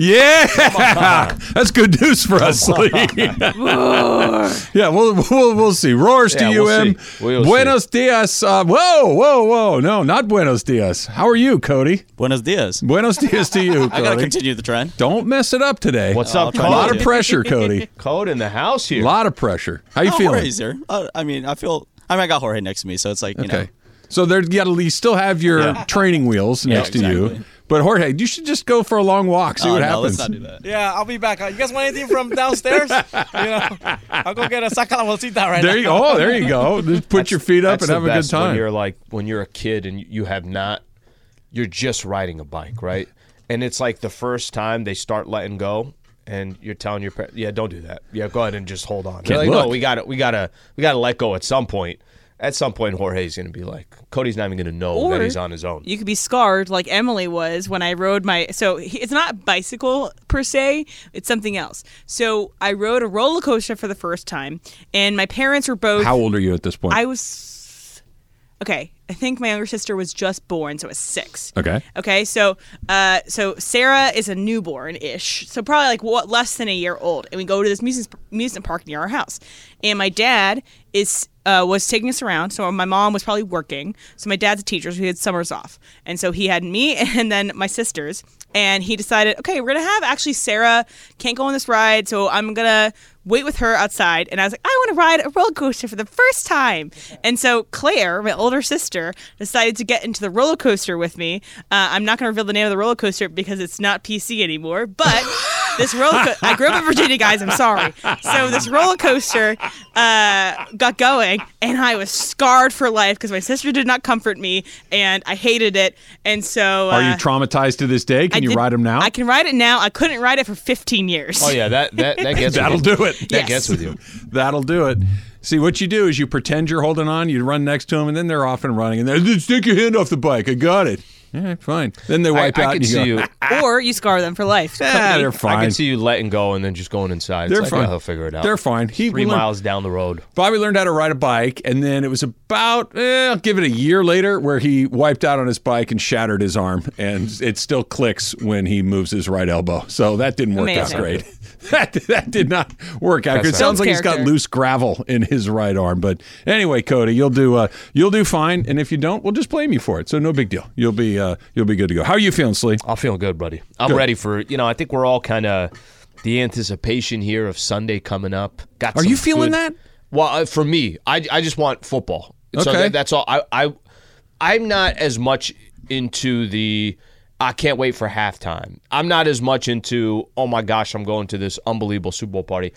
Yeah, that's good news for us, Slee. yeah, we'll, we'll we'll see. Roars to you, we'll M. We'll Buenos dias. Uh, whoa, whoa, whoa. No, not buenos dias. How are you, Kody? Buenos dias. Buenos dias to you, I gotta continue the trend. Don't mess it up today. What's I'll up, try A lot of pressure, Kody. Code in the house here. A lot of pressure. How you Oh, feeling? Jorge's here. Uh, I mean, I feel. I mean, I got Jorge next to me, so it's like you Okay. know. So there, you got you still have your Yeah. training wheels next to you. Exactly. But Jorge, you should just go for a long walk. See Oh, what no, happens. let's not do that. Yeah, I'll be back. You guys want anything from downstairs? you know, I'll go get a saca la bolsita right There now. you go. Oh, there you go. Just put your feet up and have a good best When time. you're like when you're a kid and you have not, you're just riding a bike, right? And it's like the first time they start letting go, and you're telling your parents, "Yeah, don't do that. Yeah, go ahead and just hold on." They're like, "No, we got to, we got to, we got to let go at some point." At some point, Jorge's going to be like, Kody's not even going to know Or that he's on his own. You could be scarred like Emily was when I rode my. So it's not bicycle per se; it's something else. So I rode a roller coaster for the first time, and my parents were both. How old are you at this point? I was. Okay, I think my younger sister was just born, so it was six. okay. Okay, so uh, so Sarah is a newborn ish, so probably like what less than a year old, and we go to this amusement amusement park near our house, and my dad is uh, was taking us around. So my mom was probably working, so my dad's a teacher, so he had summers off, and so he had me and then my sisters, and he decided, okay, we're gonna have actually Sarah can't go on this ride, so I'm gonna wait with her outside. And I was like, I want to ride a roller coaster for the first time. And so Claire, my older sister, decided to get into the roller coaster with me. Uh, I'm not going to reveal the name of the roller coaster because it's not PC anymore, but. This roller co- I grew up in Virginia, guys. I'm sorry. So this roller coaster uh, got going, and I was scarred for life because my sister did not comfort me, and I hated it. And so, uh, Are you traumatized to this day? Can I you did- ride them now? I can ride it now. I couldn't ride it for 15 years. oh yeah, that that that gets That'll you. do it. That Yes. gets with you. That'll do it. See, what you do is you pretend you're holding on, you run next to them, and then they're off and running. And then stick your hand off the bike. I got it. Yeah, fine. Then they I, wipe I out can and you see go, you. or you scar them for life. ah, Kody. they're fine. I can see you letting go and then just going inside. They're it's like, fine. "Oh, he'll figure it out. They're fine. He Three learned- miles down the road. Bobby learned how to ride a bike, and then it was about, eh, I'll give it a year later, where he wiped out on his bike and shattered his arm, and it still clicks when he moves his right elbow. So that didn't work Amazing. out great. That, that did not work out It sounds Builds like he's got loose gravel in his right arm. But anyway, Kody, you'll do uh, you'll do fine, and if you don't, we'll just blame you for it. So no big deal. You'll be uh, you'll be good to go. How are you feeling, Slee? I'm feeling good, buddy. I'm Good. ready for you know. I think we're all kind of the anticipation here of Sunday coming up. Got Are you feeling good- that? Well, uh, for me, I I just want football. So Okay. that, that's all. I I I'm not as much into the. I can't wait for halftime. I'm not as much into. Oh my gosh, I'm going to this unbelievable Super Bowl party.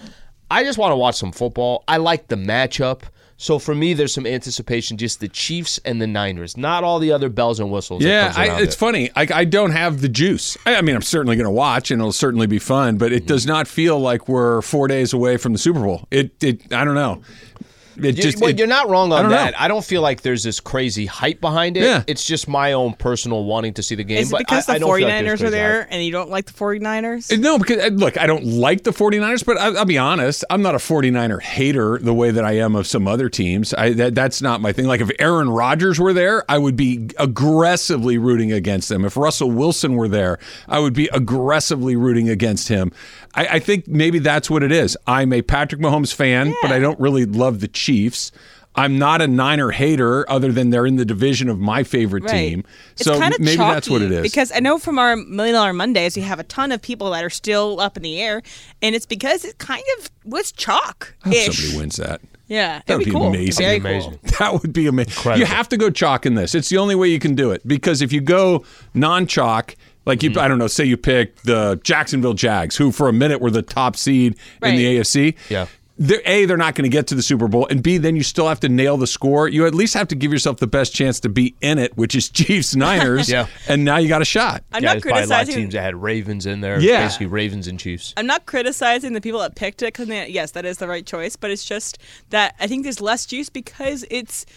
I just want to watch some football. I like the matchup. So for me, there's some anticipation, just the Chiefs and the Niners, not all the other bells and whistles. Yeah, I, it's it. funny. I, I don't have the juice. I, I mean, I'm certainly going to watch, and it'll certainly be fun. But Mm-hmm. it does not feel like we're four days away from the Super Bowl. It, it I don't know. It You- just, well, it- you're not wrong on don't that. know. I don't feel like there's this crazy hype behind it. Yeah. It's just my own personal wanting to see the game. Is it but because I, I the don't 49ers there's are there hype. and you don't like the 49ers? No, because uh, look, I don't like the 49ers, but I, I'll be honest, I'm not a 49er hater the way that I am of some other teams. I, that, that's not my thing. Like if Aaron Rodgers were there, I would be aggressively rooting against them. If Russell Wilson were there, I would be aggressively rooting against him. I, I think maybe that's what it is. I'm a Patrick Mahomes fan, but I don't really love the Chiefs. I'm not a Niner hater, other than they're in the division of my favorite team. It's so kind maybe that's what it is. Because I know from our Million Dollar Mondays, we have a ton of people that are still up in the air, and it's because it kind of was chalk I hope ish. somebody wins that. Yeah, That would it'd be be cool. amazing. Very Amazing. cool. That would be amazing. Incredible. You have to go chalk in this. It's the only way you can do it because if you go non-chalk, like you, mm-hmm. I don't know, say you pick the Jacksonville Jags, who for a minute were the top seed in the Right. AFC. Yeah. they're, a they're not going to get to the Super Bowl, and b then you still have to nail the score. You at least have to give yourself the best chance to be in it, which is Chiefs Niners. Yeah. and now you got a shot. I'm yeah, not there's probably a lot of criticizing. teams that had Ravens in there. Yeah. basically Ravens and Chiefs. I'm not criticizing the people that picked it because yes, that is the right choice. But it's just that I think there's less juice because it's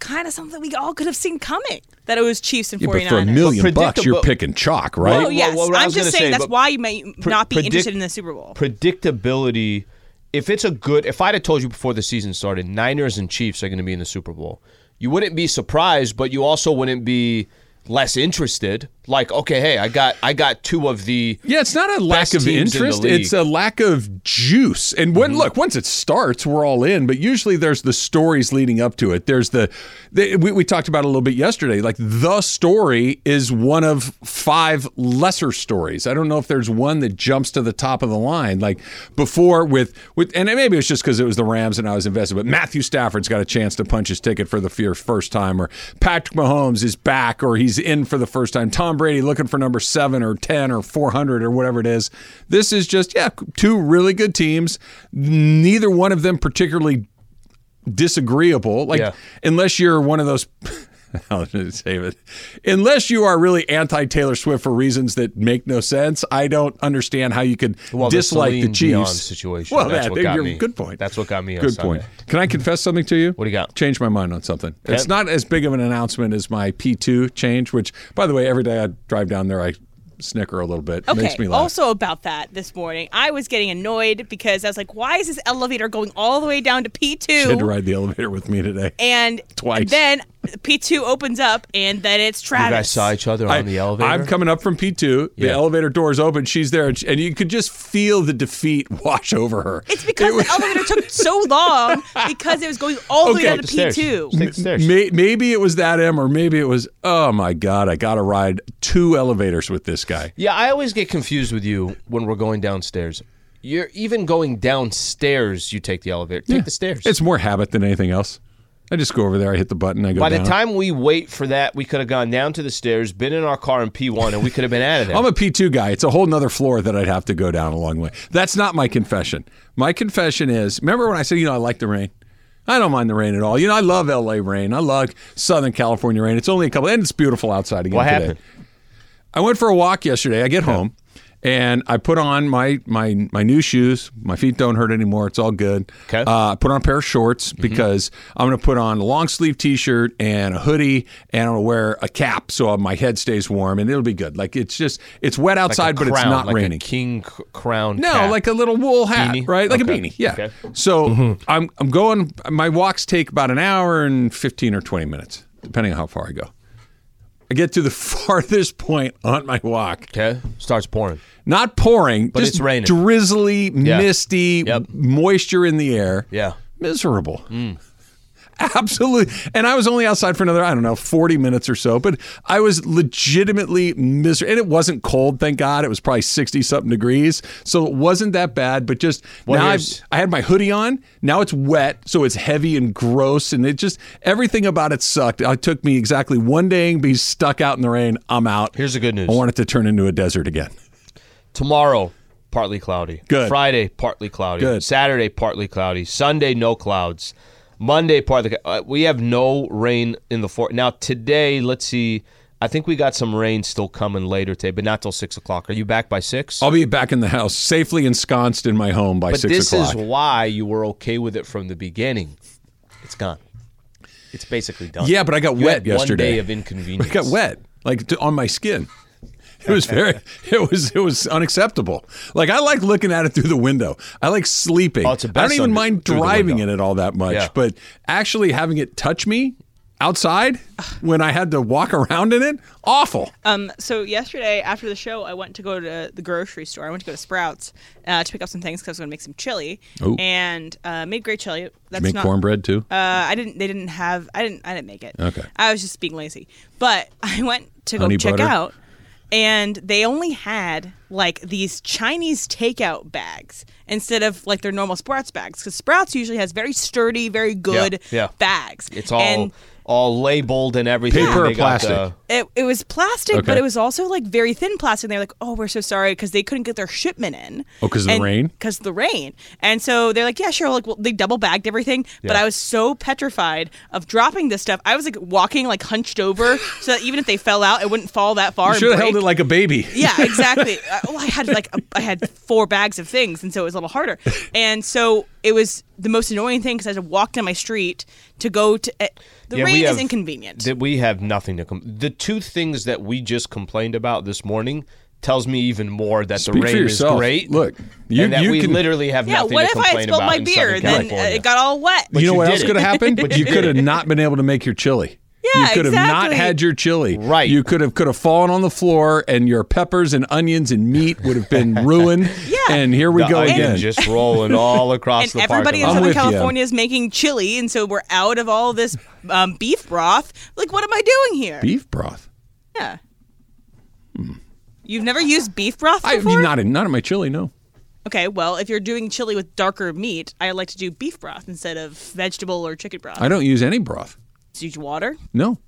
kind of something we all could have seen coming. That it was Chiefs and Yeah, 49ers. but for a million But bucks, you're picking chalk, right? Oh Well, yes, what I I'm just saying say, that's why you may pre- not be predict- interested in the Super Bowl. predictability. If it's a good, if I'd have told you before the season started, Niners and Chiefs are going to be in the Super Bowl, you wouldn't be surprised, but you also wouldn't be less interested. Like, okay, hey, I got, I got two of the. Yeah, it's not a lack of in interest. Mm-hmm. It's a lack of juice. And when look, once it starts, we're all in. But usually, there's the stories leading up to it. There's the, we, we talked about a little bit yesterday. Like the story is one of five lesser stories. I don't know if there's one that jumps to the top of the line. Like before with with, and maybe it's just because it was the Rams and I was invested. But Matthew Stafford's got a chance to punch his ticket for the first time, or Patrick Mahomes is back, or he's in for the first time. Tom Brady looking for number seven or ten or four hundred or whatever it is. This is just yeah, two really good teams. Neither one of them particularly disagreeable. Like Yeah. unless you're one of those. I'll just save it. Unless you are really anti Taylor Swift for reasons that make no sense, I don't understand how you could Well, dislike the Celine Chiefs Dion situation. Well, That's that, what got me. good point. That's what got me on Good Sunday. point. Can I confess something to you? What do you got? Change my mind on something. It's not as big of an announcement as my P2 change, which, by the way, every day I drive down there, I snicker a little bit. It Okay. Makes me laugh. Also about that this morning, I was getting annoyed because I was like, "Why is this elevator going all the way down to P She had to ride the elevator with me today. And Twice. then P two opens up, and then it's You Travis. guys saw each other on I- the elevator. I'm coming up from P2. The Yeah. elevator doors open. She's there, and, she- and you could just feel the defeat wash over her. It's because It was- the elevator took so long because it was going all the way Okay. down to stairs. P two. Take stairs. May, maybe it was that M, or maybe it was, oh my God, I got to ride two elevators with this guy. Yeah, I always get confused with you when we're going downstairs. You're even going downstairs. You take the elevator. Take the stairs. It's more habit than anything else. I just go over there, I hit the button, I go By down. the time we wait for that, we could have gone down to the stairs, been in our car in P1, and we could have been out of there. I'm a P2 guy. It's a whole nother floor that I'd have to go down a long way. That's not my confession. My confession is remember when I said, you know, I like the rain? I don't mind the rain at all. You know, I love LA rain. I love Southern California rain. It's only a couple, and it's beautiful outside again what today. happened? I went for a walk yesterday. I get home and I put on my my my new shoes. My feet don't hurt anymore. It's all good. Okay. Uh, I put on a pair of shorts because I'm going to put on a long sleeve T-shirt and a hoodie, and I'm going to wear a cap so my head stays warm, and it'll be good. Like it's just it's wet Like a outside, but it's not like raining. A king crown. No, cap. like a little wool hat, Beanie? right? Like a beanie. Yeah. Okay. So I'm I'm going. My walks take about an hour and fifteen or twenty minutes, depending on how far I go. I get to the farthest point on my walk. okay. Starts pouring. Not pouring, But just it's raining. drizzly, misty, Yep. moisture in the air. Yeah. Miserable. Mm. Absolutely. And I was only outside for another, I don't know, 40 minutes or so, but I was legitimately miserable. And it wasn't cold, thank God. It was probably 60 something degrees. So it wasn't that bad, but just Well, now I've, I had my hoodie on. Now it's wet, so it's heavy and gross. And it just, everything about it sucked. It took me exactly one day and be stuck out in the rain. I'm out. Here's the good news. I want it to turn into a desert again. Tomorrow, partly cloudy. Good. Friday, partly cloudy. Good. Saturday, partly cloudy. Sunday, no clouds. Monday, partly. Uh, we have no rain in the fort. Now today, let's see. I think we got some rain still coming later today, but not till six o'clock. Are you back by six? I'll be back in the house, safely ensconced in my home by but six this o'clock. This is why you were okay with it from the beginning. It's gone. It's basically done. Yeah, but I got You wet yesterday. One day of inconvenience. I got wet, like to, on my skin. It was very, it was, it was unacceptable. Like I like looking at it through the window. I like sleeping. Oh, it's the I don't even under- mind driving in it all that much, Yeah. but actually having it touch me outside when I had to walk around in it, awful. Um, so yesterday after the show, I went to go to the grocery store. I went to go to Sprouts uh, to pick up some things because I was going to make some chili, Ooh. and uh, made great chili. That's Make not, cornbread too. Uh, I didn't. They didn't have. I didn't. I didn't make it. Okay. I was just being lazy. But I went to go Honey check butter? out, and they only had like these Chinese takeout bags instead of like their normal Sprouts bags because Sprouts usually has very sturdy, very good yeah. bags. It's all And all labeled and everything. Paper or plastic? the- It, it was plastic, Okay. but it was also like very thin plastic. And they're like, "Oh, we're so sorry," because they couldn't get their shipment in. Oh, 'cause of the rain? Because of the rain, and so they're like, "Yeah, sure." Like, well, they double bagged everything, but I was so petrified of dropping this stuff. I was like walking like hunched over, so that even if they fell out, it wouldn't fall that far. You should have held it like a baby. Yeah, exactly. uh, well, I had like a, I had four bags of things, and so it was a little harder. And so it was the most annoying thing because I had to walk down my street to go to. Uh, the Yeah, we rain is have- inconvenient. that we have nothing to com- the two things that we just complained about this morning tells me even more that Speak the rain is great. Look, you- and that you we can- literally have yeah, nothing what to if I had complain spilled about my in beer Southern and then uh, it got all wet? you know you what else could have happened? But you could have not been able to make your chili. Yeah, you could have not had your chili. Right. You could have could have fallen on the floor, and your peppers and onions and meat would have been ruined. Yeah. And here we The go again. just rolling all across and the everybody in parking I'm lot. Southern. California is making chili, and so we're out of all this um, beef broth. Like, what am I doing here? Beef broth. Yeah. You've never used beef broth I before? not in not in my chili. No. Okay, well, if you're doing chili with darker meat, I like to do beef broth instead of vegetable or chicken broth. I don't use any broth. Do you use water? No.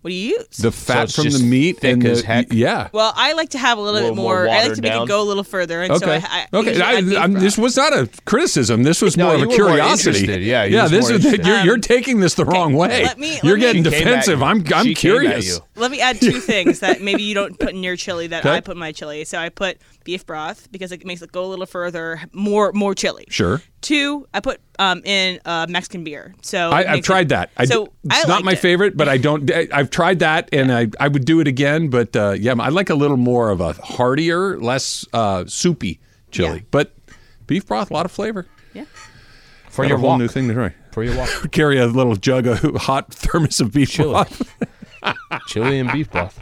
What do you use? The fat it's from the meat thick and the as heck? yeah. well, I like to have a little, Little bit more more. I like to make down? it go a little further, and so Okay. I, I okay. I, I'm, this was not a criticism. This was No, more of a were more curiosity. Yeah, yeah. This is you're, you're Um, taking this the wrong way. let me- you're let getting me- She came at defensive. you. I'm I'm She came at curious. You. Let me add two things that maybe you don't put in your chili that Okay. I put in my chili. So I put beef broth because it makes it go a little further, more more chili. Sure. Two, I put um, in uh, Mexican beer. So I, I've tried it- that. I, so d- it's I not my it. favorite, but I don't. I- I've tried that, and I, I would do it again. But uh, yeah, I like a little more of a heartier, less uh, soupy chili. Yeah. But beef broth, a lot of flavor. Yeah. for Got your a whole walk. new thing to try. For your walk. Carry a little jug of hot thermos of beef broth. Chili and beef broth.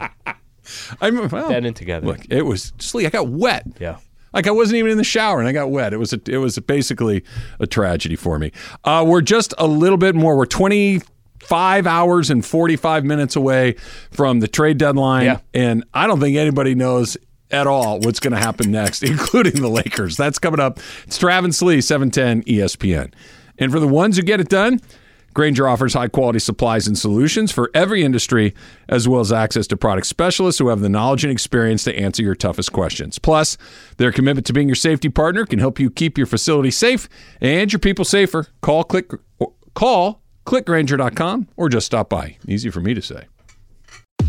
I'm well, That in together. Look, it was sleep. I got wet. Yeah. Like I wasn't even in the shower and I got wet. It was a, it was basically a tragedy for me. Uh, we're just a little bit more. We're 25 hours and 45 minutes away from the trade deadline, Yeah. and I don't think anybody knows at all what's going to happen next, including the Lakers. That's coming up. It's Travis Lee, 710 ESPN. And for the ones who get it done, Grainger offers high quality supplies and solutions for every industry, as well as access to product specialists who have the knowledge and experience to answer your toughest questions. Plus, their commitment to being your safety partner can help you keep your facility safe and your people safer. Call click call clickgrainger.com or just stop by. Easy for me to say.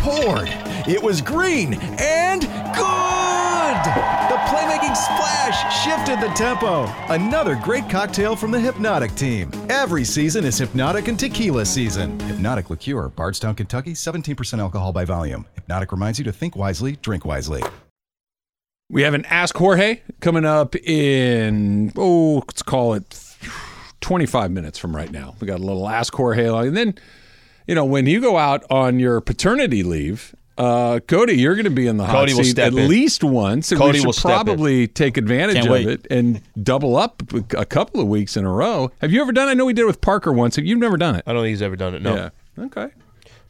poured. It was green and good! The playmaking splash shifted the tempo. Another great cocktail from the Hpnotiq team. Every season is Hpnotiq and Tequila season. Hpnotiq Liqueur, Bardstown, Kentucky, 17% alcohol by volume. Hpnotiq reminds you to think wisely, drink wisely. We have an Ask Jorge coming up in, oh, let's call it 25 minutes from right now. We got a little Ask Jorge. And then, you know, when you go out on your paternity leave, uh, Kody, you're going to be in the hot Kody will seat at in. least once. Kody we should will probably take advantage Can't of wait. it and double up a couple of weeks in a row. Have you ever done it? I know we did it with Parker once. Have you never done it? I don't think he's ever done it. No. Yeah. Okay.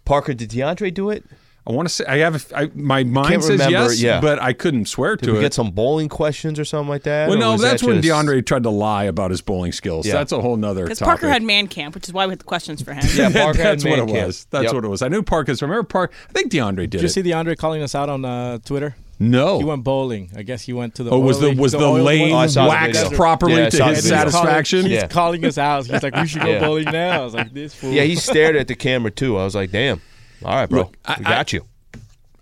Parker, did DeAndre do it? I want to say I have. I, my mind Can't says remember, yes, yeah. but I couldn't swear Did to we it. get some bowling questions or something like that? well, no, that's that when just- DeAndre tried to lie about his bowling skills. Yeah. That's a whole nother Because. Parker had man camp, which is why we had the questions for him. Yeah, Parker had That's what it camp. was. That's Yep. what it was. I knew Parker's. Remember Park? I think DeAndre did, Did you it. see DeAndre calling us out on uh, Twitter? no. He went bowling. I guess he went to the. oh, was the was the, oily lane Oh, I the waxed properly Yeah, to his satisfaction? He's Yeah. calling us out. He's like, "We should go bowling now." I was like, "This fool." Yeah, he stared at the camera too. I was like, damn. All right, bro. Look, I- we got I- you.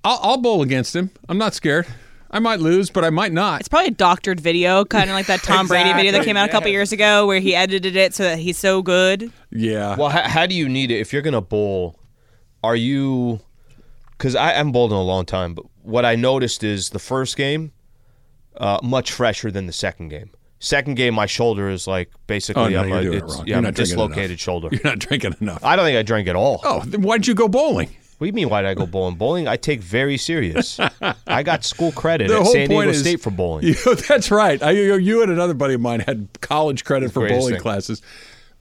I'll, I'll bowl against him. I'm not scared. I might lose, but I might not. It's probably a doctored video, kind of like that Tom Brady video that came out a couple years ago, where he edited it so that he's so good. Yeah. Well, how, how do you need it if you're gonna bowl? Are you? Because I haven't bowled in a long time, but what I noticed is the first game, uh, much fresher than the second game. Second game, my shoulder is like oh, basically oh no, I'm you're a, doing it it's- wrong. Yeah, I'm not a drinking enough. dislocated shoulder. You're not drinking enough. I don't think I drank at all. oh, then why'd you go bowling? What do you mean? Why did I go bowling? Bowling, I take very serious. I got school credit The at San Diego is- State for bowling. You, that's right. I, you, you and another buddy of mine had college credit for bowling thing. classes.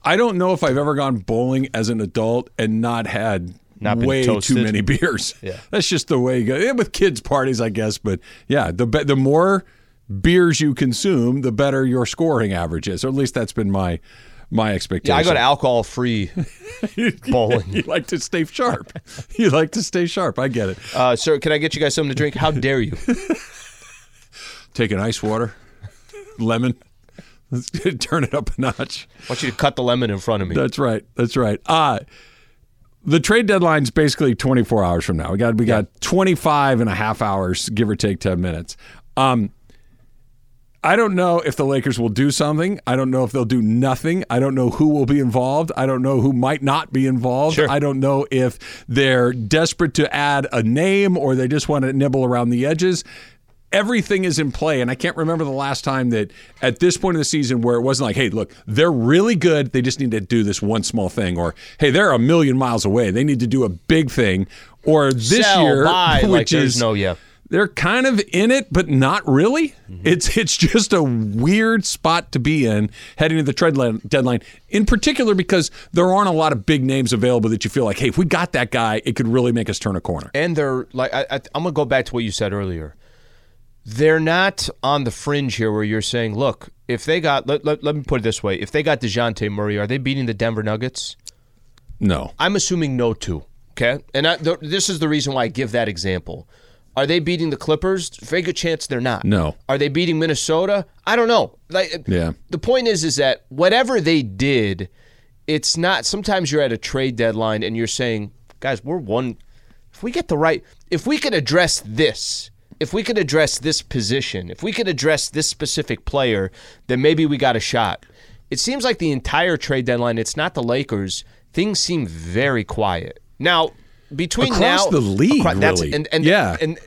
I don't know if I've ever gone bowling as an adult and not had Not way toasted. too many beers. Yeah. that's just the way you go. Yeah, with kids' parties, I guess. But yeah, the the more beers you consume, the better your scoring average is. Or at least that's been my my expectation. Yeah, I go to alcohol free bowling. you like to stay sharp. you like to stay sharp. I get it. Uh, sir, can I get you guys something to drink? How dare you? Take an ice water, lemon. Let's turn it up a notch. I want you to cut the lemon in front of me. That's right. That's right. Uh the trade deadline's basically 24 hours from now. We got we got 25 and a half hours, give or take 10 minutes. Um I don't know if the Lakers will do something. I don't know if they'll do nothing. I don't know who will be involved. I don't know who might not be involved. Sure. I don't know if they're desperate to add a name or they just want to nibble around the edges. Everything is in play, and I can't remember the last time that at this point in the season where it wasn't like, "Hey, look, they're really good. They just need to do this one small thing," or "Hey, they're a million miles away. They need to do a big thing." Or this Sell, year, buy, which like is no yeah. They're kind of in it, but not really. Mm-hmm. It's it's just a weird spot to be in heading to the trade deadline. In particular, because there aren't a lot of big names available that you feel like, hey, if we got that guy, it could really make us turn a corner. and they're like I, I, I'm gonna go back to what you said earlier. They're not on the fringe here where you're saying, look, if they got let, let, let me put it this way, if they got Dejounte Murray, are they beating the Denver Nuggets? No, I'm assuming no too. Okay, and I, th- this is the reason why I give that example. Are they beating the Clippers? Very good chance they're not. No. Are they beating Minnesota? I don't know. Like, Yeah. The point is, is that whatever they did, it's not. Sometimes you're at a trade deadline and you're saying, guys, we're one. If we get the right, if we can address this, if we can address this position, if we can address this specific player, then maybe we got a shot. It seems like the entire trade deadline. It's not the Lakers. Things seem very quiet now. Between Across now the league, acro- that's- really. and, and Yeah. and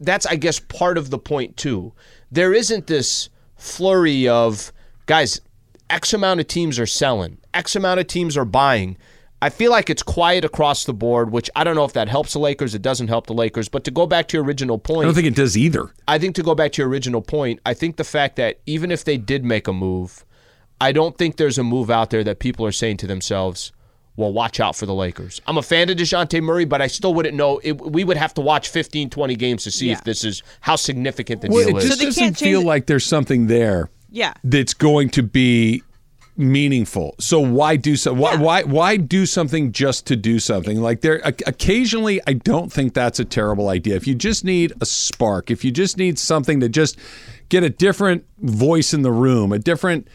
that's I guess part of the point too. There isn't this flurry of guys. X amount of teams are selling. X amount of teams are buying. I feel like it's quiet across the board, which I don't know if that helps the Lakers. It doesn't help the Lakers. But to go back to your original point, I don't think it does either. I think to go back to your original point, I think the fact that even if they did make a move, I don't think there's a move out there that people are saying to themselves, well, watch out for the Lakers. I'm a fan of DeJounte Murray, but I still wouldn't know. It, we would have to watch 15, 20 games to see Yeah. if this is how significant the Well, deal it is. just they doesn't can't feel like there's something there. Yeah. that's going to be meaningful. So why do so? Why Yeah. why why do something just to do something? Like there, occasionally, I don't think that's a terrible idea. If you just need a spark, if you just need something to just get a different voice in the room, a different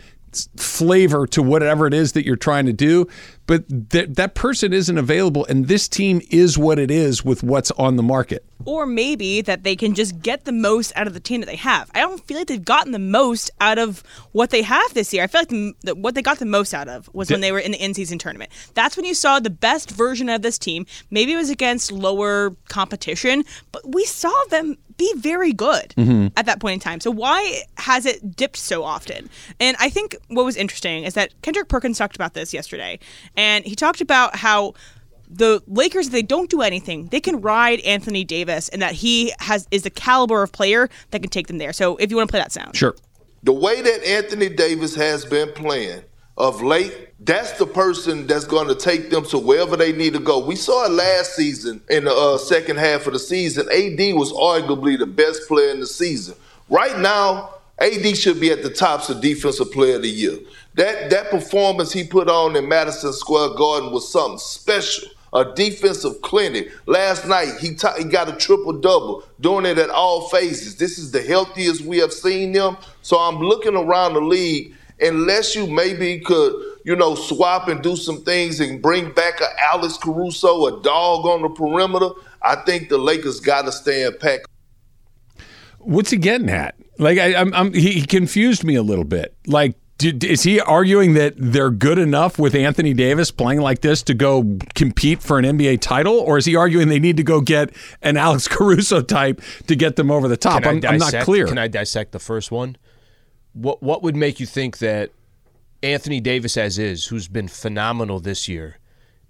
flavor to whatever it is that you're trying to do, but th- that person isn't available, and this team is what it is with what's on the market. or maybe that they can just get the most out of the team that they have. I don't feel like they've gotten the most out of what they have this year. I feel like the, that what they got the most out of was when they were in the in-season tournament. That's when you saw the best version of this team. Maybe it was against lower competition, but we saw them be very good mm-hmm. at that point in time. So why has it dipped so often? And I think what was interesting is that Kendrick Perkins talked about this yesterday, and he talked about how the Lakers, they don't do anything, they can ride Anthony Davis, and that he has is the caliber of player that can take them there. So, if you want to play that sound, Sure. the way that Anthony Davis has been playing, of late, that's the person that's going to take them to wherever they need to go. We saw it last season in the uh, second half of the season. AD was arguably the best player in the season. Right now, AD should be at the tops of Defensive Player of the Year. That that performance he put on in Madison Square Garden was something special. A defensive clinic. Last night he, t- he got a triple double, doing it at all phases. This is the healthiest we have seen them. So I'm looking around the league. Unless you maybe could, you know, swap and do some things and bring back a Alex Caruso, a dog on the perimeter, I think the Lakers got to stand pat. What's he getting at? Like, I, he, he confused me a little bit. Like, did, is he arguing that they're good enough with Anthony Davis playing like this to go compete for an NBA title, or is he arguing they need to go get an Alex Caruso type to get them over the top? I'm, I I'm not clear. Can I dissect the first one? What What would make you think that Anthony Davis, as is, who's been phenomenal this year,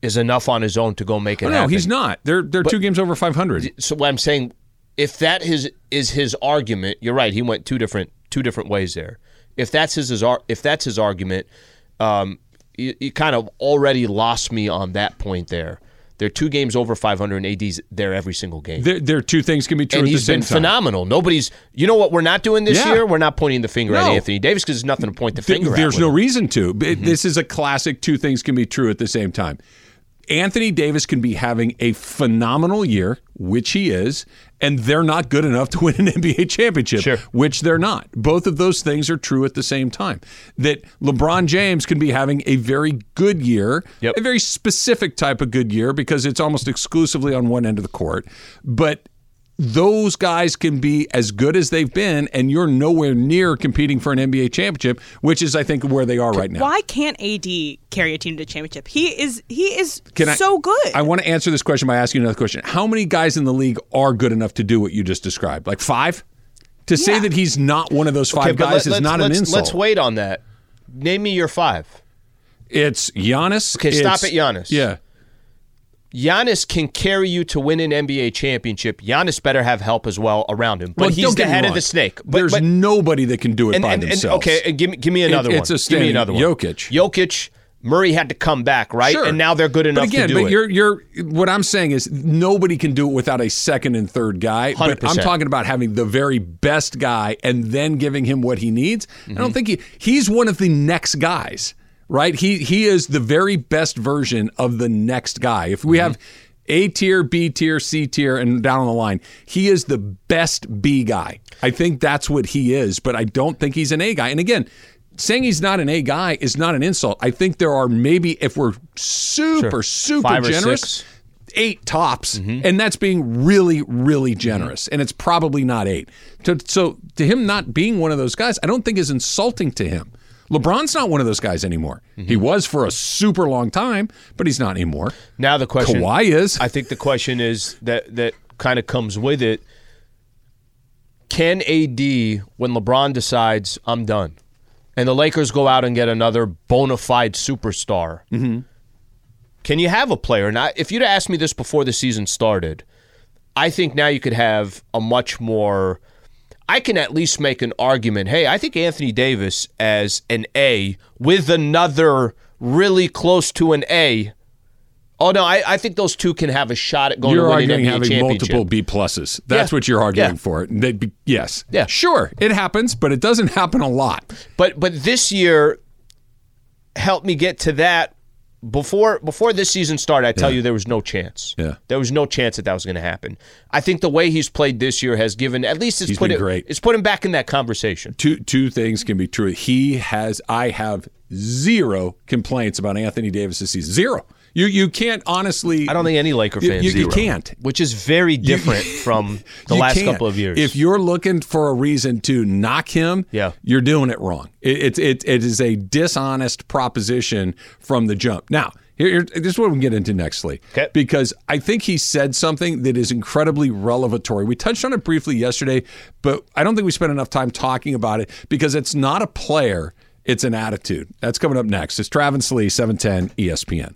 is enough on his own to go make it Oh, no, happen? he's not. They're they're two games over 500. So what I'm saying, if that is is his argument, you're right. He went two different two different ways there. If that's his, his if that's his argument, um, you, you kind of already lost me on that point there. They're two games over 500, and AD's there every single game. There, there two things can be true and at the he's same been time. phenomenal. Nobody's, you know what we're not doing this Yeah. year? We're not pointing the finger at Anthony Davis because there's nothing to point the Th- finger at. There's no him. reason to. Mm-hmm. This is a classic. Two things can be true at the same time. Anthony Davis can be having a phenomenal year, which he is, and they're not good enough to win an NBA championship, Sure. which they're not. Both of those things are true at the same time. That LeBron James can be having a very good year, Yep. a very specific type of good year because it's almost exclusively on one end of the court, but those guys can be as good as they've been, and you're nowhere near competing for an NBA championship, which is, I think, where they are right now. Why can't AD carry a team to the championship? He is he is Can I- so good. I want to answer this question by asking another question. How many guys in the league are good enough to do what you just described? Like five? To say that he's not one of those five Okay, guys let- is not an insult. Let's wait on that. Name me your five. It's Giannis. Okay, stop it's- at Giannis. Yeah. Giannis can carry you to win an NBA championship. Giannis better have help as well around him. But Well, he's the head of the snake. But, There's but, nobody that can do it and, by and, and- themselves. okay, and give me give me another It- one. it's a give me another one. Jokic. Jokic. Murray had to come back, right? Sure. And now they're good enough but again, to do but it. You're, you're, what I'm saying is nobody can do it without a second and third guy. But I'm talking about having the very best guy and then giving him what he needs. I Mm-hmm. don't think he he's one of the next guys, right? He he is the very best version of the next guy. If Mm-hmm. we have A tier, B tier, C tier, and down the line, he is the best B guy. I think that's what he is, but I don't think he's an A guy. And again, saying he's not an A guy is not an insult. I think there are maybe if we're super super Five generous, eight tops, Mm-hmm. and that's being really really generous, and it's probably not eight. To, so to him not being one of those guys, I don't think is insulting to him. LeBron's not one of those guys anymore. Mm-hmm. He was for a super long time, but he's not anymore. now the question Kawhi is. I think the question is that that kind of comes with it. Can AD when LeBron decides I'm done, and the Lakers go out and get another bona fide superstar? Mm-hmm. Can you have a player? Now, if you'd asked me this before the season started, I think now you could have a much more. I can at least make an argument. Hey, I think Anthony Davis as an A with another really close to an A. Oh no, I, I think those two can have a shot at going you're to arguing NBA having multiple B pluses. That's Yeah. what you're arguing Yeah. for. Be- yes. Yeah. Sure, it happens, but it doesn't happen a lot. But but this year helped me get to that. Before before this season started, I tell you there was no chance. Yeah. there was no chance that that was going to happen. I think the way he's played this year has given at least it's He's put it, great. It's put him back in that conversation. two two things can be true. He has I have zero complaints about Anthony Davis this season. Zero. You you can't honestly I don't think any Laker fans you, you can't. which is very different from the last can't. couple of years. If you're looking for a reason to knock him, Yeah. you're doing it wrong. It, it, it, it is a dishonest proposition from the jump. Now, here, this is what we get into next, Slee. Okay. Because I think he said something that is incredibly relevatory. We touched on it briefly yesterday, but I don't think we spent enough time talking about it because it's not a player, it's an attitude. That's coming up next. It's Travis Lee, E 710 ESPN.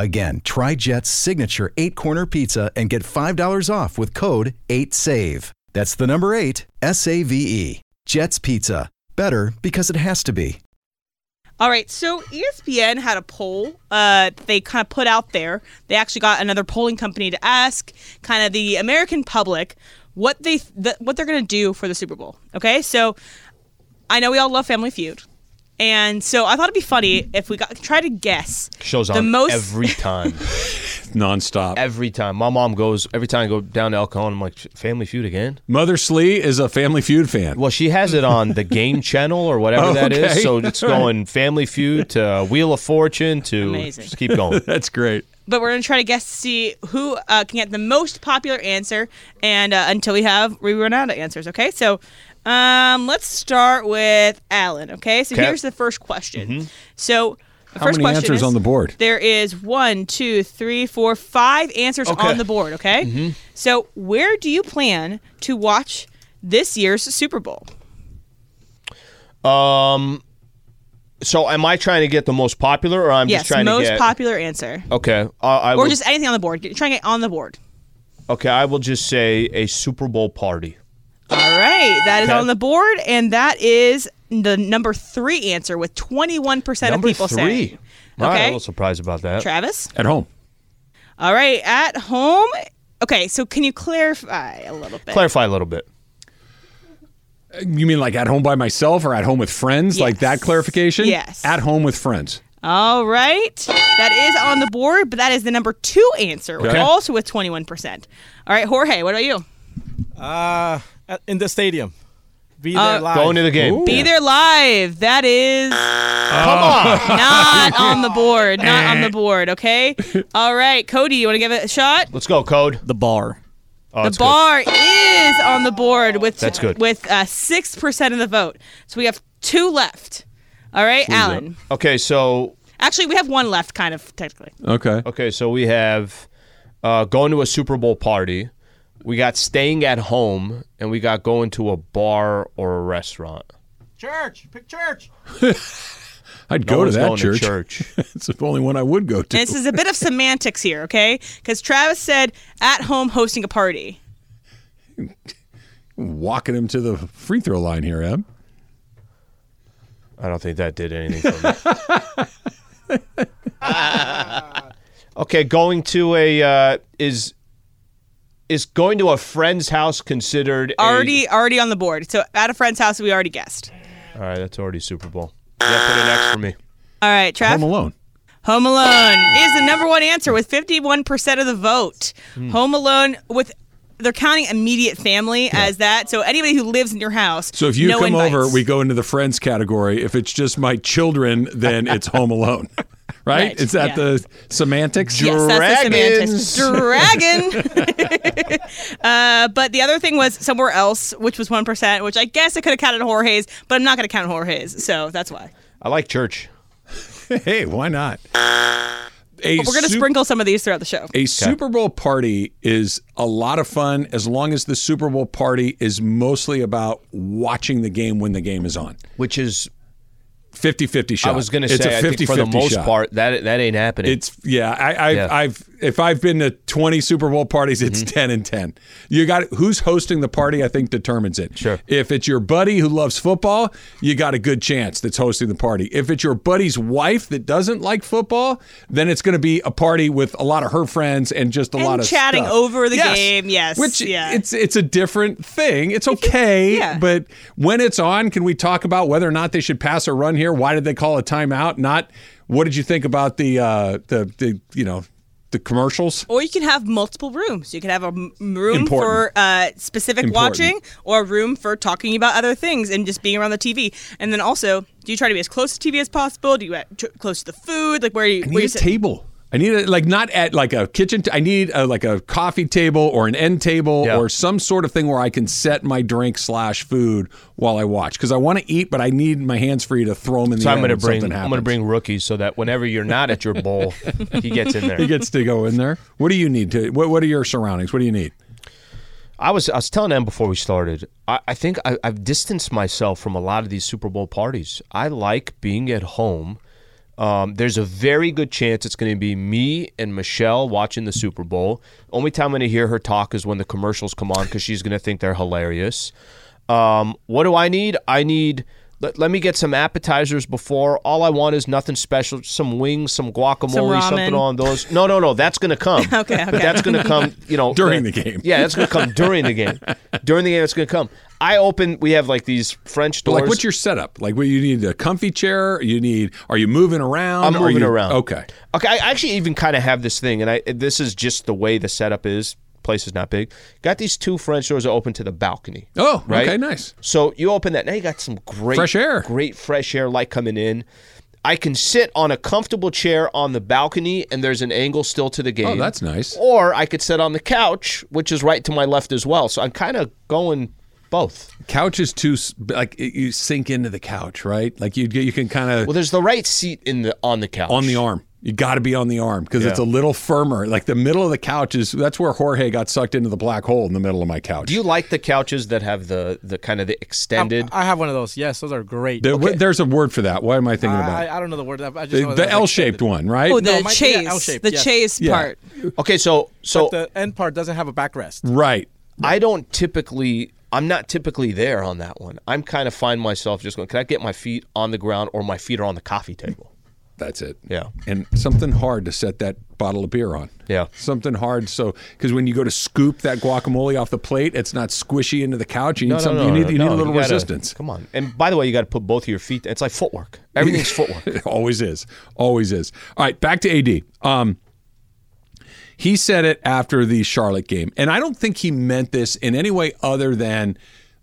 Again, try Jet's signature eight corner pizza and get $5 off with code 8SAVE. That's the number eight, S A V E. Jet's Pizza. Better because it has to be. All right, so ESPN had a poll uh, they kind of put out there. They actually got another polling company to ask kind of the American public what they th- what they're going to do for the Super Bowl. Okay, so I know we all love Family Feud, and so I thought it'd be funny if we got try to guess Shows the on most every time. nonstop. every time. My mom goes every time I go down to El Cajon. I'm like, Family Feud again. Mother Slee is a Family Feud fan. Well, she has it on the Game Channel or whatever Oh, that is. okay. So it's going Family Feud to Wheel of Fortune to Amazing. just keep going. That's great. but we're going to try to guess to see who uh, can get the most popular answer and uh, until we have we run out of answers okay so um, let's start with allen okay so Okay. here's the first question so the How first many question answers is, on the board? there is one two three four five answers Okay. on the board okay so where do you plan to watch this year's super bowl Um. So am I trying to get the most popular, or I'm yes just trying to get? The most popular answer okay. Uh, I or will, just anything on the board try and get on the board okay. I will just say a Super Bowl party. All right, that is Okay. on the board, and that is the number three answer with 21% of Number people three. saying. All right, Okay. a little surprised about that. Travis? At home. All right, at home. Okay, so can you clarify a little bit? Clarify a little bit. You mean like at home by myself or at home with friends? Like that clarification? Yes. At home with friends. All right, that is on the board, but that is the number two answer, Okay. also with 21%. All right, Jorge, what about you? Uh, at- in the stadium. Be Uh, live. Going to the game. Be there live. That is Come on. not on the board. Not on the board, okay? All right, Kody, you want to give it a shot? Let's go, Code. The bar. Oh, the that's good. bar is on the board with That's good. with uh, six percent of the vote. So we have two left. All right, Allen. Okay, so Actually, we have one left, kind of technically. Okay. okay, so we have uh, going to a Super Bowl party. We got staying at home, and we got going to a bar or a restaurant. Church. Pick church. I'd No go to that going church. church. it's the only one I would go to. And this is a bit of semantics here, okay? Because Travis said at home hosting a party. Walking him to the free throw line here, Em. I don't think that did anything for me. okay, going to a uh, is is going to a friend's house considered a- Already, already on the board. So at a friend's house, we already guessed. All right, that's already Super Bowl. Yeah, put an X for me. All right, Trav. Home Alone. Home Alone is the number one answer with 51% of the vote. Hmm. Home Alone with they're counting immediate family as that. So anybody who lives in your house. So if you no come invites. over, we go into the friends category. If it's just my children, then it's Home Alone. Right? Right, Is that yeah. the semantics? Yes, that's the semantics. Dragon. uh, but the other thing was somewhere else, which was one percent, which I guess I could have counted Jorge's, but I'm not going to count Jorge's, so that's why. I like church. hey, why not? A But we're going to Sup- sprinkle some of these throughout the show. A Super Bowl party is a lot of fun as long as the Super Bowl party is mostly about watching the game when the game is on. Which is 50-50 shot. I was going to It's say a I think for the 50-50 most shot. part that that ain't happening. It's yeah. I, I've, Yeah. I've if I've been to 20 Super Bowl parties, it's 10 and 10. You got who's hosting the party, I think determines it. Sure. If it's your buddy who loves football, you got a good chance that's hosting the party. If it's your buddy's wife that doesn't like football, then it's going to be a party with a lot of her friends and just a And lot of chatting stuff. over the Yes. game, yes, Which yeah. it's it's a different thing. It's okay, Yeah. but when it's on, can we talk about whether or not they should pass or run here? Why did they call a timeout? Not what did you think about the uh, the the you know the commercials? Or you can have multiple rooms. You can have a m- room Important. for uh, specific Important. watching, or a room for talking about other things and just being around the TV. And then also, do you try to be as close to TV as possible? Do you get t- close to the food? Like where you? I where need you a sit? table. I need a, like not at like a kitchen. T- I need a, like a coffee table or an end table Yeah. or some sort of thing where I can set my drink slash food while I watch because I want to eat, but I need my hands free to throw them in the So air I'm going to bring I'm going to bring rookies so that whenever you're not at your bowl, he gets in there. He gets to go in there. What do you need to? What What are your surroundings? What do you need? I was I was telling them before we started. I, I think I, I've distanced myself from a lot of these Super Bowl parties. I like being at home. Um, there's a very good chance it's going to be me and Michelle watching the Super Bowl. Only time I'm going to hear her talk is when the commercials come on because she's going to think they're hilarious. Um, what do I need? I need. Let, let me get some appetizers before. All I want is nothing special. Some wings, some guacamole, Some something on those. No, no, no. That's going to come. Okay, okay. But that's going to come. You know, During the game. Yeah, that's going to come during the game. During the game, it's going to come. I open. We have like these French doors. Like, what's your setup? Like, what you need a comfy chair? You need? Are you moving around? I'm moving you- around. Okay. Okay, I actually even kind of have this thing, and I this is just the way the setup is. Place is not big. Got these two French doors that open to the balcony. Oh, Right? okay, nice. So you open that. Now you got some great Fresh air. great fresh air light coming in. I can sit on a comfortable chair on the balcony, and there's an angle still to the oh, game. Oh, that's nice. Or I could sit on the couch, which is right to my left as well. So I'm kind of going both. Couch is too like you sink into the couch, right? Like you you can kind of Well, there's the right seat in the on the couch. on the arm. You got to be on the arm because it's a little firmer. Like the middle of the couch is that's where Jorge got sucked into the black hole in the middle of my couch. Do you like the couches that have the the kind of the extended? I have one of those. Yes, those are great. There- There's a word for that. What am I thinking about? I, I don't know the word. I just the know the that L-shaped one, right? Oh, the No, mine- yeah, chaise, L-shaped, the yes. chaise Yeah. part. okay, so so but the end part doesn't have a backrest. right. I don't typically. I'm not typically there on that one. I'm kind of find myself just going. Can I get my feet on the ground or my feet are on the coffee table? That's it. Yeah. And something hard to set that bottle of beer on. Yeah. Something hard so because when you go to scoop that guacamole off the plate, it's not squishy into the couch. You need something. you need, you need a little gotta- resistance. Come on. And by the way, you got to put both of your feet. It's like footwork. Everything's footwork. It always is. Always is. All right, back to AD. Um, he said it after the Charlotte game, and I don't think he meant this in any way other than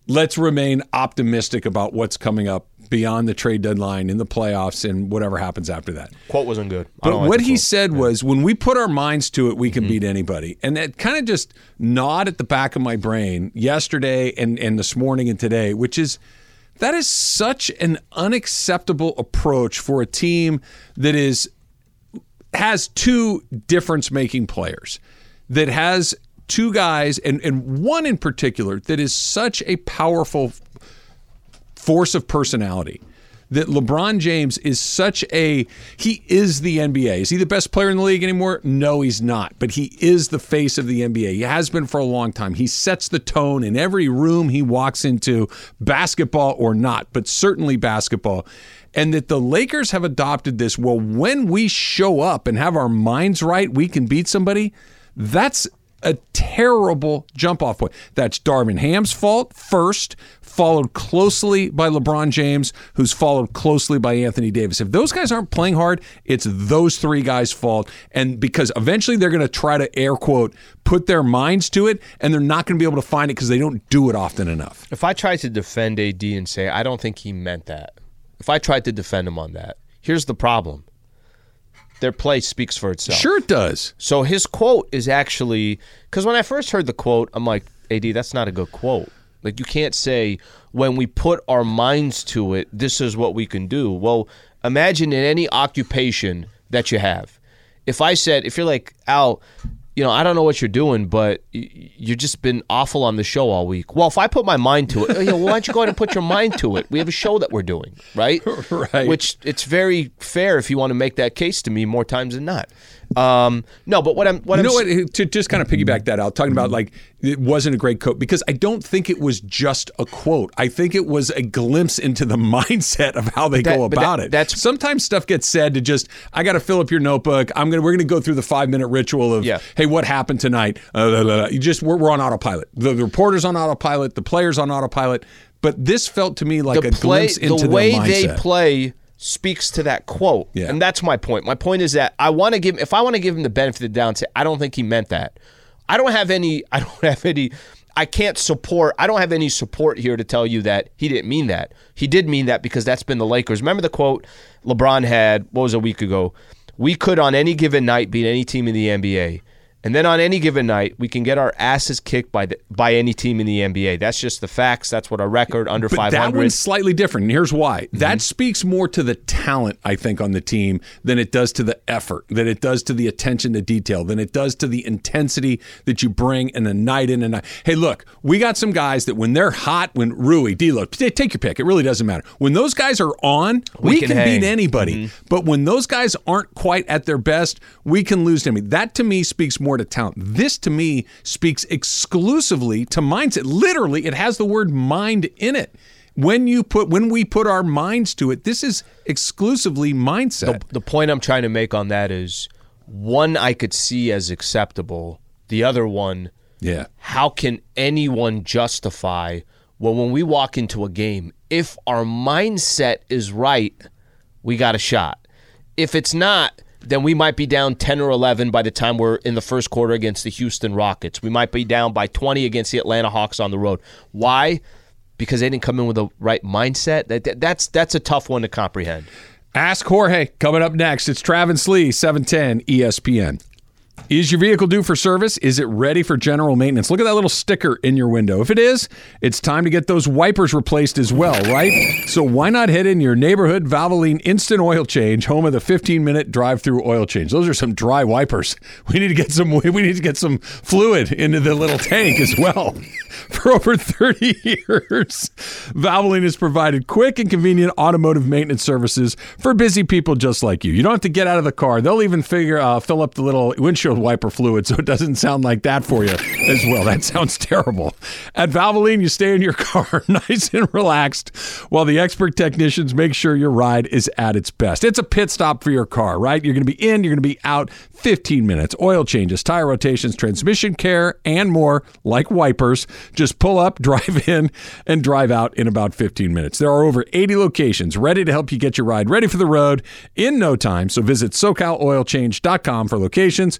let's remain optimistic about what's coming up beyond the trade deadline in the playoffs and whatever happens after that. Quote wasn't good. I But like what he quote. said was, when we put our minds to it, we can mm-hmm. beat anybody. And that kind of just gnawed at the back of my brain yesterday and, and this morning and today, which is that is such an unacceptable approach for a team that is has two difference making players that has two guys and, and one in particular that is such a powerful force of personality that LeBron James is such a he is the NBA. Is he the best player in the league anymore? No, he's not. But he is the face of the NBA. He has been for a long time. He sets the tone in every room he walks into, basketball or not, but certainly basketball. And that the Lakers have adopted this, well, when we show up and have our minds right, we can beat somebody. That's a terrible jump off point. That's Darvin Ham's fault first, followed closely by LeBron James, who's followed closely by Anthony Davis. If those guys aren't playing hard, it's those three guys' fault. And because eventually they're going to try to air quote put their minds to it, and they're not going to be able to find it because they don't do it often enough. If I tried to defend AD and say I don't think he meant that, if I tried to defend him on that, here's the problem. Their play speaks for itself. Sure, it does. So his quote is actually because when I first heard the quote, I'm like, AD, that's not a good quote. Like you can't say when we put our minds to it, this is what we can do. Well, imagine in any occupation that you have. If I said, if you're like Al, you know, I don't know what you're doing, but you've just been awful on the show all week. Well, if I put my mind to it, you know, why don't you go ahead and put your mind to it? We have a show that we're doing, right? Right. Which it's very fair if you want to make that case to me more times than not. Um, no, but what I'm what you I'm know what? To just kind of piggyback that out, talking about like it wasn't a great quote because I don't think it was just a quote. I think it was a glimpse into the mindset of how they That- go but that- about it. that's- sometimes stuff gets said to just I got to fill up your notebook. I'm gonna we're gonna go through the five minute ritual of Yeah. hey what happened tonight. Uh, blah, blah, blah. You just we're, we're on autopilot. The, the reporters on autopilot. The players on autopilot. But this felt to me like the a play, glimpse into the way their they play speaks to that quote, Yeah. and that's my point. My point is that I want to give if I want to give him the benefit of the doubt, I don't think he meant that. I don't have any. I don't have any. I can't support. I don't have any support here to tell you that he didn't mean that. He did mean that because that's been the Lakers. Remember the quote LeBron had. What was it, a week ago? We could on any given night beat any team in the NBA. And then on any given night, we can get our asses kicked by the, by any team in the NBA. That's just the facts. That's what our record under But 500. that one's slightly different. And here's why. Mm-hmm. That speaks more to the talent, I think, on the team than it does to the effort, than it does to the attention to detail, than it does to the intensity that you bring in a night in and night. Hey, look, we got some guys that when they're hot, when Rui, D'Lo, take your pick. It really doesn't matter. When those guys are on, we, We can, can beat hang. Mm-hmm. anybody. But when those guys aren't quite at their best, we can lose to anybody. That to me speaks more to talent. This to me speaks exclusively to mindset. Literally, it has the word mind in it. When you put when we put our minds to it, this is exclusively mindset. the point I'm trying to make on that is one I could see as acceptable. The other one, yeah. how can anyone justify well when we walk into a game, if our mindset is right, we got a shot. If it's not, then we might be down 10 or 11 by the time we're in the first quarter against the Houston Rockets. We might be down by 20 against the Atlanta Hawks on the road. Why? Because they didn't come in with the right mindset. That, that- that's that's a tough one to comprehend. Ask Jorge coming up next. It's Travis Lee, E 710 ESPN. Is your vehicle due for service? Is it ready for general maintenance? Look at that little sticker in your window. If it is, it's time to get those wipers replaced as well, right? So why not head in your neighborhood Valvoline Instant Oil Change, home of the 15-minute drive-through oil change. Those are some dry wipers. We need to get some we need to get some fluid into the little tank as well. For over 30 years, Valvoline has provided quick and convenient automotive maintenance services for busy people just like you. You don't have to get out of the car. They'll even figure uh, fill up the little windshield wiper fluid so it doesn't sound like that for you as well. That sounds terrible. At Valvoline, you stay in your car nice and relaxed while the expert technicians make sure your ride is at its best. It's a pit stop for your car, right? You're going to be in, you're going to be out 15 minutes. Oil changes, tire rotations, transmission care, and more like wipers. Just pull up, drive in, and drive out in about 15 minutes. There are over 80 locations ready to help you get your ride ready for the road in no time. So visit SoCalOilChange.com for locations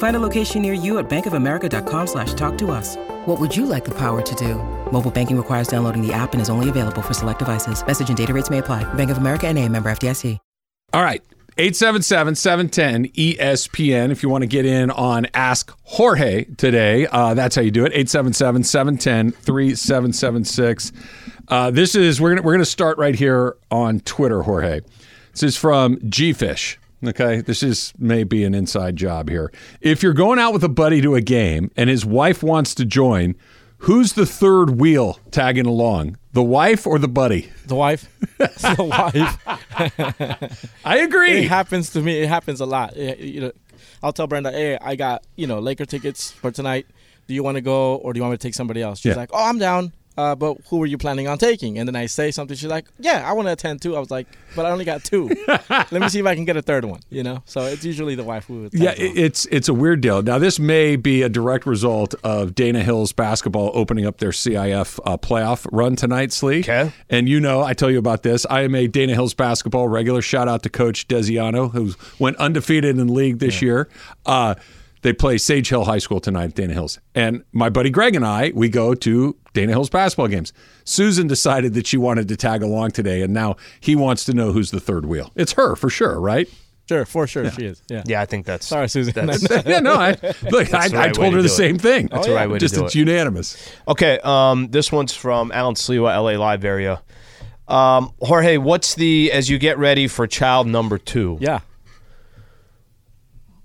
Find a location near you at bankofamerica.com slash talk to us. What would you like the power to do? Mobile banking requires downloading the app and is only available for select devices. Message and data rates may apply. Bank of America and a member FDIC. All right. 877 710 ESPN. If you want to get in on Ask Jorge today, uh, that's how you do it. 877 710 3776. Uh, This is, we're going we're gonna start right here on Twitter, Jorge. This is from G Fish. Okay. This is maybe an inside job here. If you're going out with a buddy to a game and his wife wants to join, who's the third wheel tagging along? The wife or the buddy? The wife. the wife. I agree. It happens to me. It happens a lot. You know, I'll tell Brenda, "Hey, I got you know Laker tickets for tonight. Do you want to go or do you want me to take somebody else?" She's Yeah. like, "Oh, I'm down." Uh, but who were you planning on taking? And then I say something. She's like, "Yeah, I want to attend too." I was like, "But I only got two. Let me see if I can get a third one." You know. So it's usually the wife who. Yeah, tags it- it's it's a weird deal. Now, this may be a direct result of Dana Hills basketball opening up their CIF uh, playoff run tonight, Slee. Okay. And you know, I tell you about this. I am a Dana Hills basketball regular. Shout out to Coach Desiano, who went undefeated in the league this year. Uh, they play Sage Hill High School tonight at Dana Hills. And my buddy Greg and I, we go to Dana Hills basketball games. Susan decided that she wanted to tag along today, and now he wants to know who's the third wheel. It's her for sure, right? Sure, for sure she is. Yeah. Yeah, I think that's. Sorry, Susan. That's, yeah, no, I look. I, That's the I told her to the do it. same thing. That's the right way to Just do it's it. unanimous. Okay, um, this one's from Alan Slewa, LA Live area. Um, Jorge, what's the as you get ready for child number two? Yeah.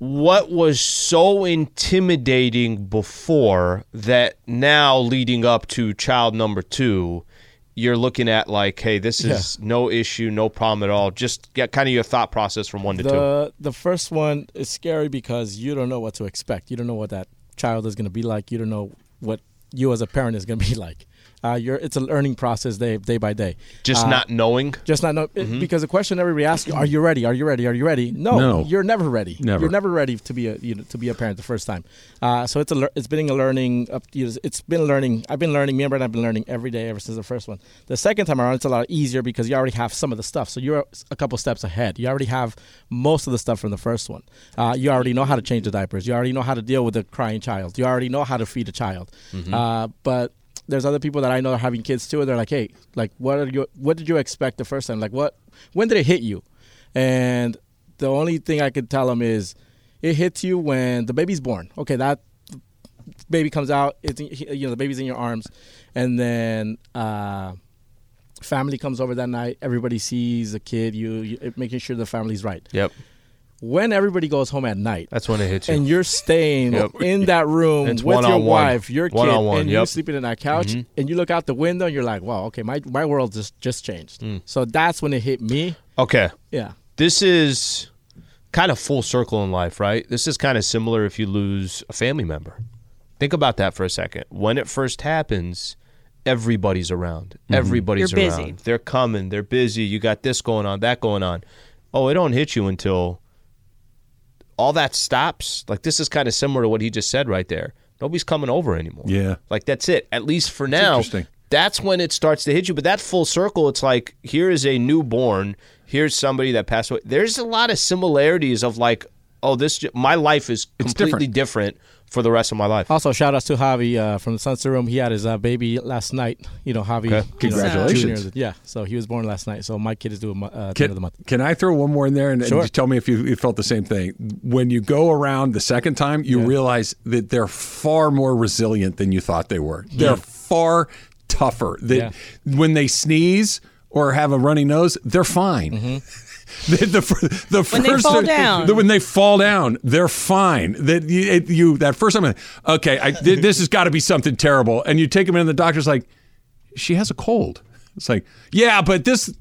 What was so intimidating before that now leading up to child number two, you're looking at like, hey, this is no issue, no problem at all. Just get kind of your thought process from one to two. The the first one is scary because you don't know what to expect. You don't know what that child is going to be like. You don't know what you as a parent is going to be like. Uh, you're it's a learning process day day by day. Just Uh, not knowing. Just not know it- Mhm. because the question everybody asks you, "Are you ready? Are you ready? Are you ready?" No, No. you're never ready. Never. You're never ready to be a you know, to be a parent the first time. Uh, so it's a it's been a learning. Up, you know, it's been learning. I've been learning. Me and Brent have been learning every day ever since the first one. The second time around, it's a lot easier because you already have some of the stuff. So you're a couple steps ahead. You already have most of the stuff from the first one. Uh, you already know how to change the diapers. You already know how to deal with a crying child. You already know how to feed a child. Mm-hmm. Uh, but there's other people that I know are having kids too. And they're like, hey, like, what are you? What did you expect the first time? Like, what? When did it hit you? And the only thing I could tell them is, it hits you when the baby's born. Okay, that baby comes out. It's you know the baby's in your arms, and then uh, family comes over that night. Everybody sees the kid. You, you making sure the family's right. Yep. When everybody goes home at night, That's when it hits you. and you're staying Yep. in that room It's with your one-on-one. wife, your kid, One-on-one, and you're sleeping in that couch, Mhm. and you look out the window, and you're like, "Wow, okay, my my world just just changed." Mm. So that's when it hit me. Okay. Yeah. This is kind of full circle in life, right? This is kind of similar if you lose a family member. Think about that for a second. When it first happens, everybody's around. Everybody's You're around. busy. They're coming. They're busy. You got this going on, that going on. Oh, it don't hit you until all that stops. Like this is kind of similar to what he just said right there. Nobody's coming over anymore. Yeah. Like that's it. At least for now. interesting. That's when it starts to hit you. But that full circle, it's like here is a newborn. Here's somebody that passed away. There's a lot of similarities of like, oh, this my life is completely different. For the rest of my life. Also, shout outs to Javi uh, from the Sunset Room. He had his uh, baby last night. You know, Javi. Okay. Congratulations. junior. yeah, so he was born last night. So my kid is doing uh, the end of Can, the month. can I throw one more in there and, and Sure. just tell me if you, you felt the same thing? When you go around the second time, you realize that they're far more resilient than you thought they were. They're Yeah. far tougher. That Yeah. when they sneeze or have a runny nose, they're fine. Mm-hmm. The, the, fir- the When they first fall down. the- when they fall down, they're fine. That you, you that first time, okay, I, this has got to be something terrible, and you take them in, and the doctor's like, she has a cold. It's like, yeah, but this,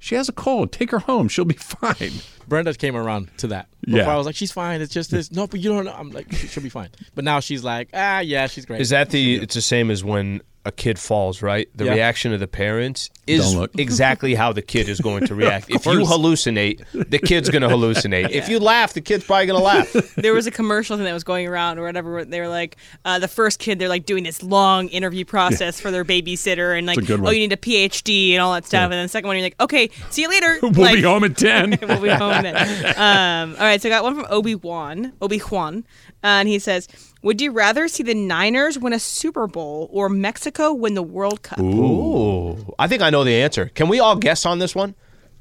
she has a cold. Take her home. She'll be fine. Brenda came around to that. Before Yeah. I was like, she's fine. It's just this. No, but you don't know. I'm like, she- she'll be fine. But now she's like, ah, yeah, she's great. Is that the? It's the same as when a kid falls, right? The Yeah. reaction of the parents is exactly how the kid is going to react. if you hallucinate, the kid's going to hallucinate. If you laugh, the kid's probably going to laugh. there was a commercial thing that was going around or whatever. Where they were like, uh, the first kid, they're like doing this long interview process for their babysitter, and like, a good oh, one. you need a PhD and all that stuff. And then the second one, you're like, okay, see you later. We'll like, be home at 10. we'll be home then. Um, all right, so I got one from Obi Wan, Obi Juan, and he says, "Would you rather see the Niners win a Super Bowl or Mexico win the World Cup?" Ooh, I think I know the answer. Can we all guess on this one?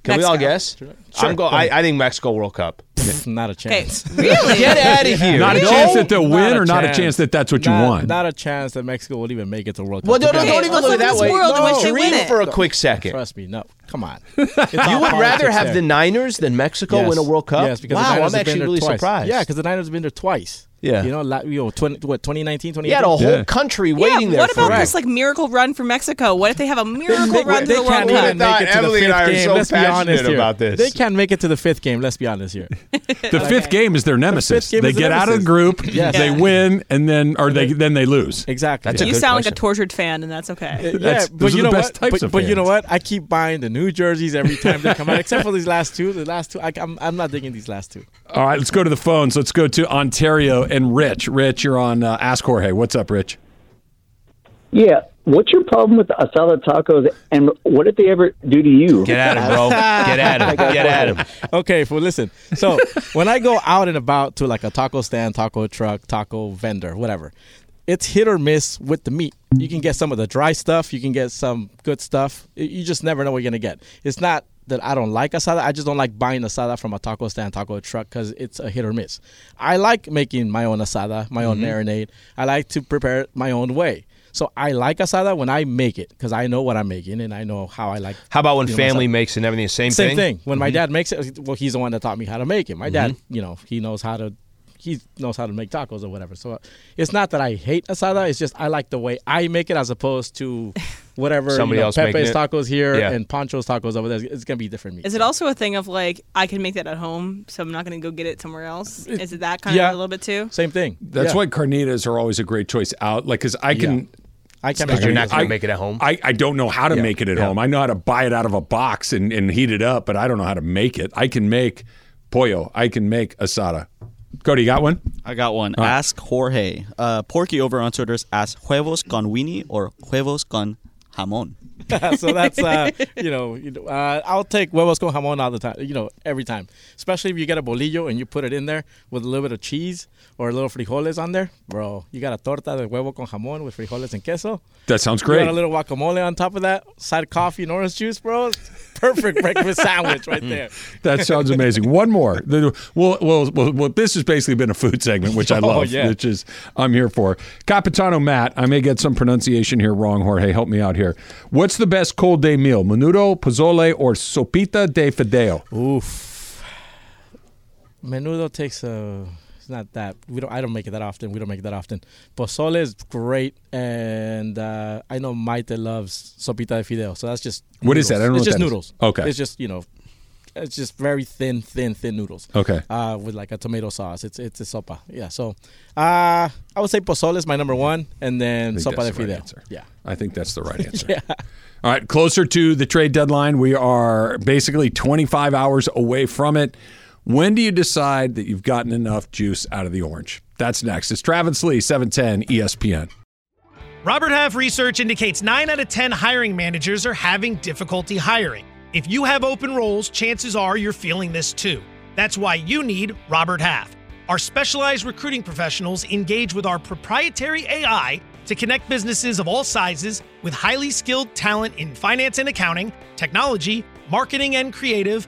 Can we all Mexico. guess? I'm go. I, I think Mexico World Cup. not a Okay, chance. really? Get out of here. Not a No. chance that they'll win, a or not a chance. chance that that's what you not, want. Not a chance that Mexico will even make it to World Cup. Well, To no, be no, honest. don't even Let's look at look at that this way. world in which they Dream it. for a quick second. Trust me, no. Come on. You would rather have the Niners than Mexico Yes. win a World Cup? Yes, because the wow, Niners I'm have been actually there really twice. surprised. Yeah, because the Niners have been there twice. Yeah. You know, la- you know 20, what, 2019, 2018? you had a whole Yeah. country Yeah, waiting there. what for about it. this like miracle run for Mexico? What if they have a miracle They, run to they the World can't make it to Emily the and I fifth are game. so Let's be honest passionate here. about this. They can't make it to the fifth game. Let's be honest here. the fifth game is their nemesis. game They is the get out of the group, Yes. they win, and then or they then they lose. Exactly. That's a You good sound like a tortured fan, and that's okay. yeah, but you know what? but, you know what? I keep buying the new jerseys every time they come out, except for these last two. The last two, I'm, I'm not digging these last two. All right, let's go to the phones. Let's go to Ontario and Rich. Rich, you're on uh, Ask Jorge. What's up, Rich? Yeah. What's your problem with the asada tacos, and what did they ever do to you? Get at him, bro. Get at him. Get at him. Okay, well, listen. So when I go out and about to like a taco stand, taco truck, taco vendor, whatever, it's hit or miss with the meat. You can get some of the dry stuff. You can get some good stuff. You just never know what you're gonna get. It's not that I don't like asada. I just don't like buying asada from a taco stand, taco truck, because it's a hit or miss. I like making my own asada, my own Mm-hmm. marinade. I like to prepare it my own way. So I like asada when I make it because I know what I'm making and I know how I like. How about when my family asada. makes and everything? Same, Same thing. thing. When my Mhm. dad makes it, well, he's the one that taught me how to make it. My dad, you know, he knows how to. He knows how to make tacos or whatever. So it's not that I hate asada. It's just I like the way I make it as opposed to whatever Somebody you know, else Pepe's it? tacos here Yeah. and Pancho's tacos over there. It's gonna be different meat. Is it also a thing of like I can make that at home, so I'm not going to go get it somewhere else? Is it that kind yeah. of a little bit too? Same thing. That's Yeah. why carnitas are always a great choice out. Like, because I can. I can Because make you're not going I- to make it at home. I, I don't know how to Yeah. make it at Yeah. home. I know how to buy it out of a box and, and heat it up, but I don't know how to make it. I can make pollo. I can make asada. Kody, you got one? I got one. All right. Ask Jorge. Uh, Porky over on Twitter asks huevos con weenie or huevos con jamón. so that's uh, you know, you know uh, I'll take huevos con jamón all the time. You know, every time. Especially if you get a bolillo and you put it in there with a little bit of cheese or a little frijoles on there, bro. You got a torta de huevo con jamón with frijoles and queso. That sounds You great. got a little guacamole on top of that, side of coffee and orange juice, bro. Perfect breakfast sandwich right there. Mm. That sounds amazing. One more. Well, well, well, well, this has basically been a food segment, which I Oh, love, yeah. which is I'm here for. Capitano Matt, I may get some pronunciation here wrong, Jorge. Help me out here. What's the best cold day meal? Menudo, pozole, or sopita de fideo? Oof. Menudo takes a. It's not that we don't. I don't make it that often. We don't make it that often. Pozole is great, and uh, I know Maite loves sopita de fideo. So that's just What is noodles. that? I don't know It's just that is. noodles. Okay. It's just you know, it's just very thin, thin, thin noodles. Okay. Uh, with like a tomato sauce. It's it's a sopa. Yeah. So, uh, I would say pozole is my number one, and then sopa de the right fideo. answer. Yeah. I think that's the right answer. Yeah. All right, closer to the trade deadline. We are basically 25 hours away from it. When do you decide that you've gotten enough juice out of the orange? That's next. It's Travis Lee, E 710 ESPN. Robert Half research indicates 9 out of 10 hiring managers are having difficulty hiring. If you have open roles, chances are you're feeling this too. That's why you need Robert Half. Our specialized recruiting professionals engage with our proprietary AI to connect businesses of all sizes with highly skilled talent in finance and accounting, technology, marketing and creative,